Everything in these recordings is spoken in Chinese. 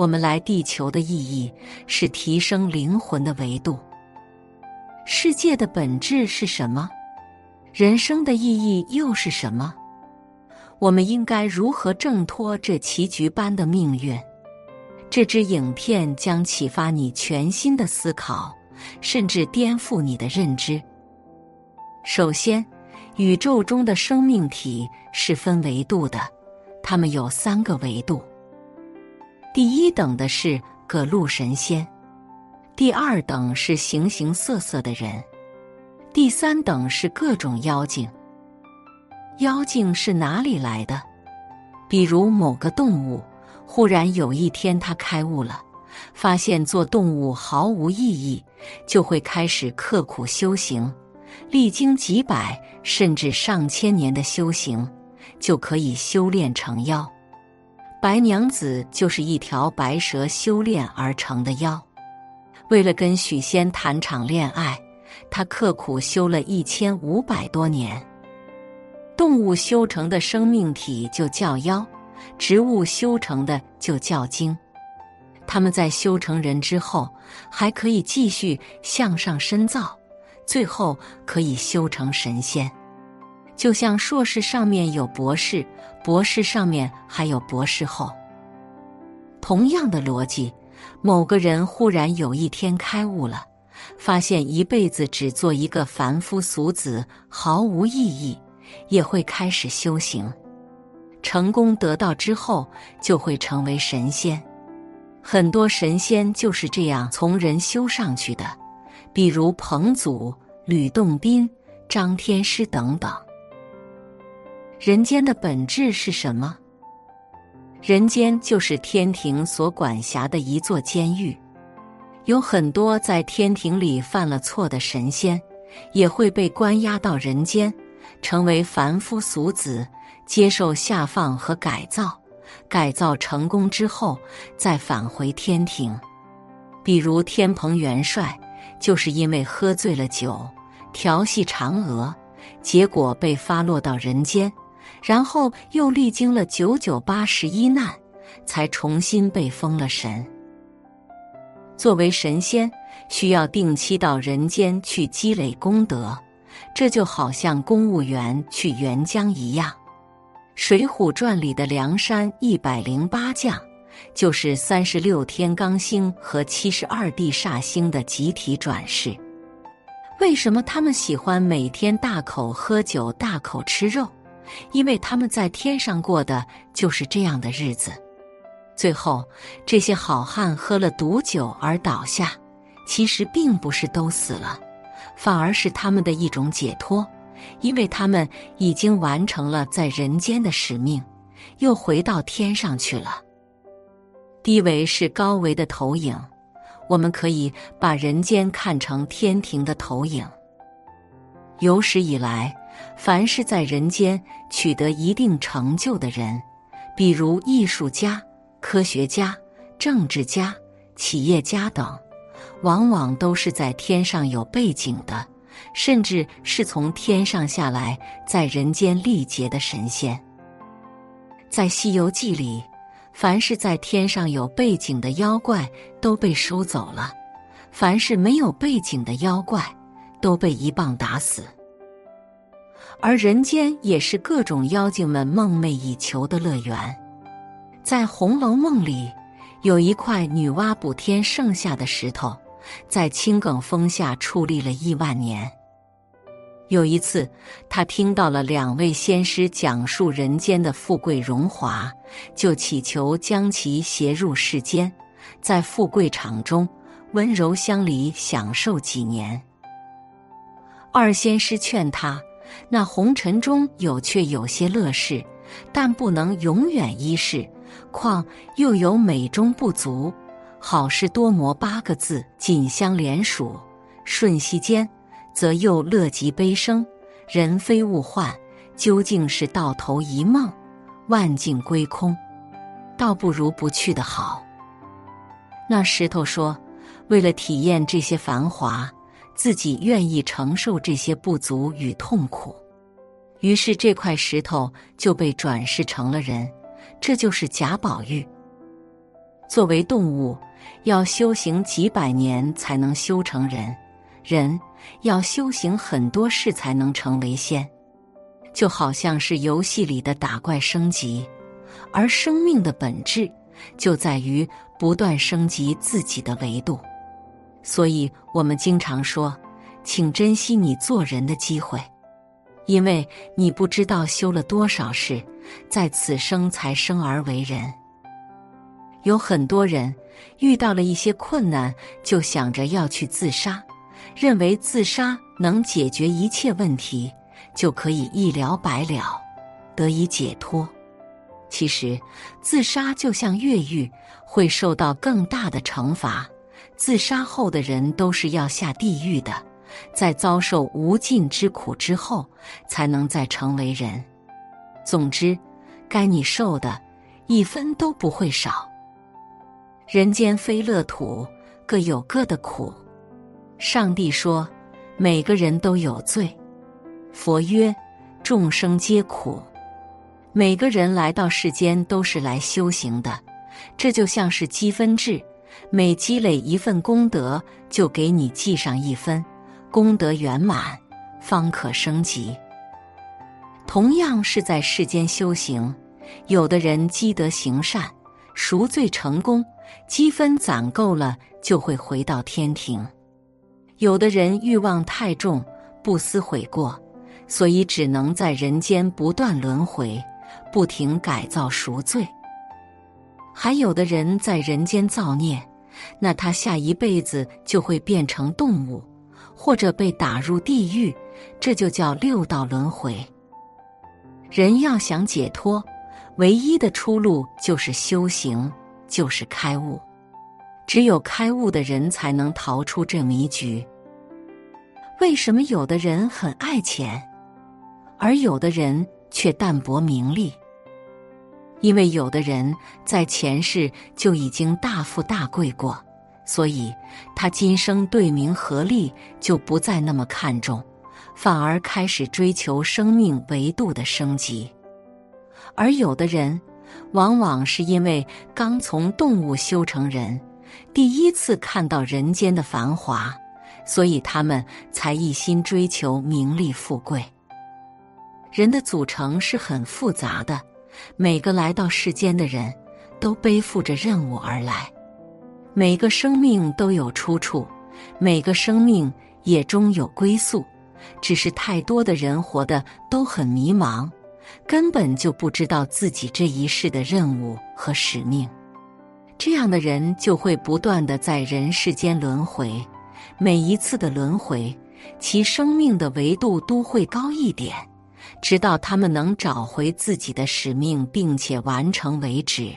我们来地球的意义是提升灵魂的维度。世界的本质是什么？人生的意义又是什么？我们应该如何挣脱这棋局般的命运？这支影片将启发你全新的思考，甚至颠覆你的认知。首先，宇宙中的生命体是分维度的，它们有三个维度。第一等的是各路神仙，第二等是形形色色的人，第三等是各种妖精。妖精是哪里来的？比如某个动物，忽然有一天它开悟了，发现做动物毫无意义，就会开始刻苦修行，历经几百甚至上千年的修行，就可以修炼成妖。白娘子就是一条白蛇修炼而成的妖，为了跟许仙谈场恋爱，她刻苦修了一千五百多年。动物修成的生命体就叫妖，植物修成的就叫精。他们在修成人之后，还可以继续向上深造，最后可以修成神仙。就像硕士上面有博士，博士上面还有博士后。同样的逻辑，某个人忽然有一天开悟了，发现一辈子只做一个凡夫俗子毫无意义，也会开始修行，成功得到之后就会成为神仙。很多神仙就是这样从人修上去的，比如彭祖、吕洞宾、张天师等等。人间的本质是什么？人间就是天庭所管辖的一座监狱，有很多在天庭里犯了错的神仙，也会被关押到人间，成为凡夫俗子，接受下放和改造。改造成功之后，再返回天庭。比如天蓬元帅，就是因为喝醉了酒，调戏嫦娥，结果被发落到人间。然后又历经了九九八十一难，才重新被封了神。作为神仙，需要定期到人间去积累功德，这就好像公务员去援疆一样。《水浒传》里的梁山一百零八将，就是三十六天罡星和七十二地煞星的集体转世。为什么他们喜欢每天大口喝酒、大口吃肉？因为他们在天上过的就是这样的日子，最后这些好汉喝了毒酒而倒下，其实并不是都死了，反而是他们的一种解脱，因为他们已经完成了在人间的使命，又回到天上去了。低维是高维的投影，我们可以把人间看成天庭的投影。有史以来。凡是在人间取得一定成就的人，比如艺术家、科学家、政治家、企业家等，往往都是在天上有背景的，甚至是从天上下来在人间历劫的神仙。在《西游记》里，凡是在天上有背景的妖怪都被收走了，凡是没有背景的妖怪都被一棒打死。而人间也是各种妖精们梦寐以求的乐园。在《红楼梦》里，有一块女娲补天剩下的石头，在青埂峰下矗立了亿万年。有一次，他听到了两位仙师讲述人间的富贵荣华，就祈求将其携入世间，在富贵场中温柔乡里享受几年。二仙师劝他。那红尘中有却有些乐事，但不能永远一世。况又有美中不足，好事多磨八个字紧相连属。瞬息间，则又乐极悲生。人非物换，究竟是到头一梦，万境归空，倒不如不去的好。那石头说：“为了体验这些繁华。”自己愿意承受这些不足与痛苦，于是这块石头就被转世成了人，这就是贾宝玉。作为动物，要修行几百年才能修成人；人要修行很多世才能成为仙。就好像是游戏里的打怪升级，而生命的本质就在于不断升级自己的维度。所以，我们经常说，请珍惜你做人的机会，因为你不知道修了多少世，在此生才生而为人。有很多人遇到了一些困难，就想着要去自杀，认为自杀能解决一切问题。就可以一了百了，得以解脱。其实，自杀就像越狱，会受到更大的惩罚。自杀后的人都是要下地狱的，在遭受无尽之苦之后，才能再成为人。总之，该你受的，一分都不会少。人间非乐土，各有各的苦。上帝说，每个人都有罪。佛曰：“众生皆苦，每个人来到世间都是来修行的。这就像是积分制，每积累一份功德，就给你记上一分，功德圆满，方可升级。同样是在世间修行，有的人积德行善，赎罪成功，积分攒够了，就会回到天庭；有的人欲望太重，不思悔过。”所以只能在人间不断轮回，不停改造赎罪。还有的人在人间造孽，那他下一辈子就会变成动物，或者被打入地狱，这就叫六道轮回。人要想解脱，唯一的出路就是修行，就是开悟。只有开悟的人才能逃出这迷局。为什么有的人很爱钱？而有的人却淡泊名利，因为有的人在前世就已经大富大贵过，所以他今生对名和利就不再那么看重，反而开始追求生命维度的升级。而有的人，往往是因为刚从动物修成人，第一次看到人间的繁华，所以他们才一心追求名利富贵。人的组成是很复杂的，每个来到世间的人都背负着任务而来，每个生命都有出处，每个生命也终有归宿。只是太多的人活得都很迷茫，根本就不知道自己这一世的任务和使命。这样的人就会不断的在人世间轮回，每一次的轮回，其生命的维度都会高一点。直到他们能找回自己的使命并且完成为止，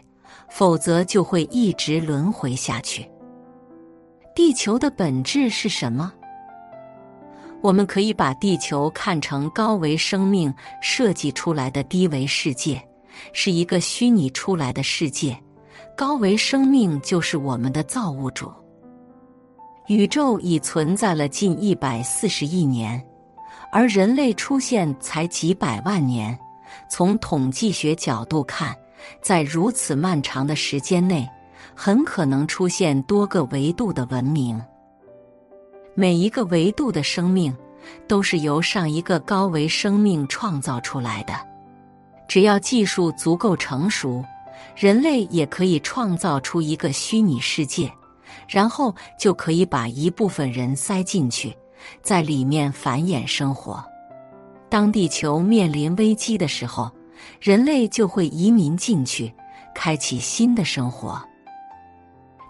否则就会一直轮回下去。地球的本质是什么？我们可以把地球看成高维生命设计出来的低维世界，是一个虚拟出来的世界。高维生命就是我们的造物主。宇宙已存在了近一百四十亿年。而人类出现才几百万年，从统计学角度看，在如此漫长的时间内，很可能出现多个维度的文明。每一个维度的生命，都是由上一个高维生命创造出来的。只要技术足够成熟，人类也可以创造出一个虚拟世界，然后就可以把一部分人塞进去。在里面繁衍生活。当地球面临危机的时候，人类就会移民进去，开启新的生活。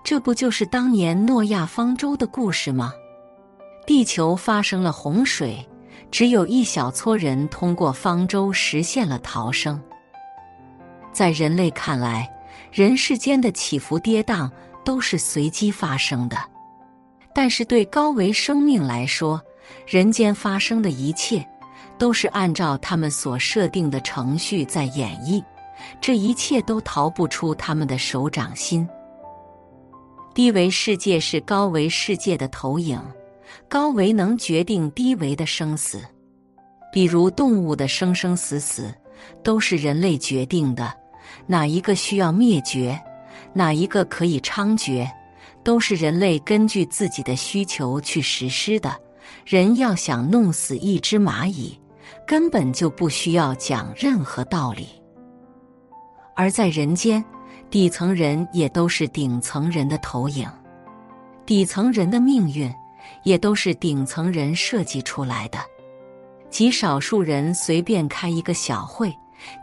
这不就是当年诺亚方舟的故事吗？地球发生了洪水，只有一小撮人通过方舟实现了逃生。在人类看来，人世间的起伏跌宕都是随机发生的。但是对高维生命来说，人间发生的一切都是按照他们所设定的程序在演绎，这一切都逃不出他们的手掌心。低维世界是高维世界的投影，高维能决定低维的生死，比如动物的生生死死都是人类决定的，哪一个需要灭绝，哪一个可以猖獗，都是人类根据自己的需求去实施的。人要想弄死一只蚂蚁，根本就不需要讲任何道理。而在人间，底层人也都是顶层人的投影，底层人的命运也都是顶层人设计出来的。极少数人随便开一个小会，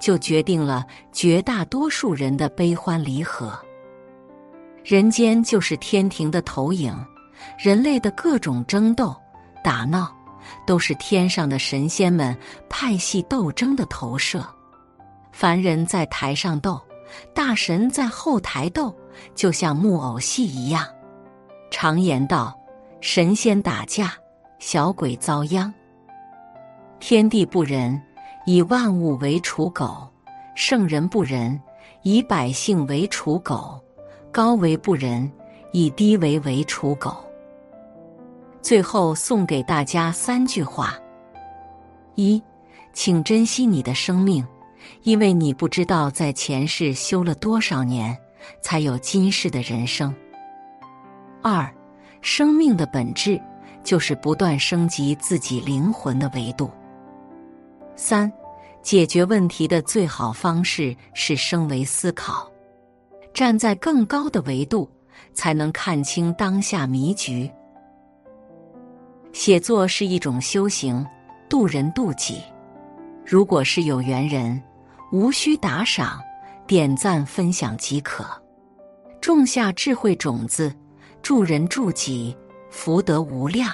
就决定了绝大多数人的悲欢离合。人间就是天庭的投影，人类的各种争斗。打闹都是天上的神仙们派系斗争的投射，凡人在台上斗，大神在后台斗，就像木偶戏一样。常言道：“神仙打架，小鬼遭殃。”天地不仁，以万物为刍狗；圣人不仁，以百姓为刍狗；高为不仁，以低为为刍狗。最后送给大家三句话：一，请珍惜你的生命，因为你不知道在前世修了多少年，才有今世的人生。二，生命的本质就是不断升级自己灵魂的维度。三，解决问题的最好方式是升维思考，站在更高的维度，才能看清当下迷局。写作是一种修行，渡人渡己。如果是有缘人，无需打赏、点赞、分享即可。种下智慧种子，助人助己，福德无量。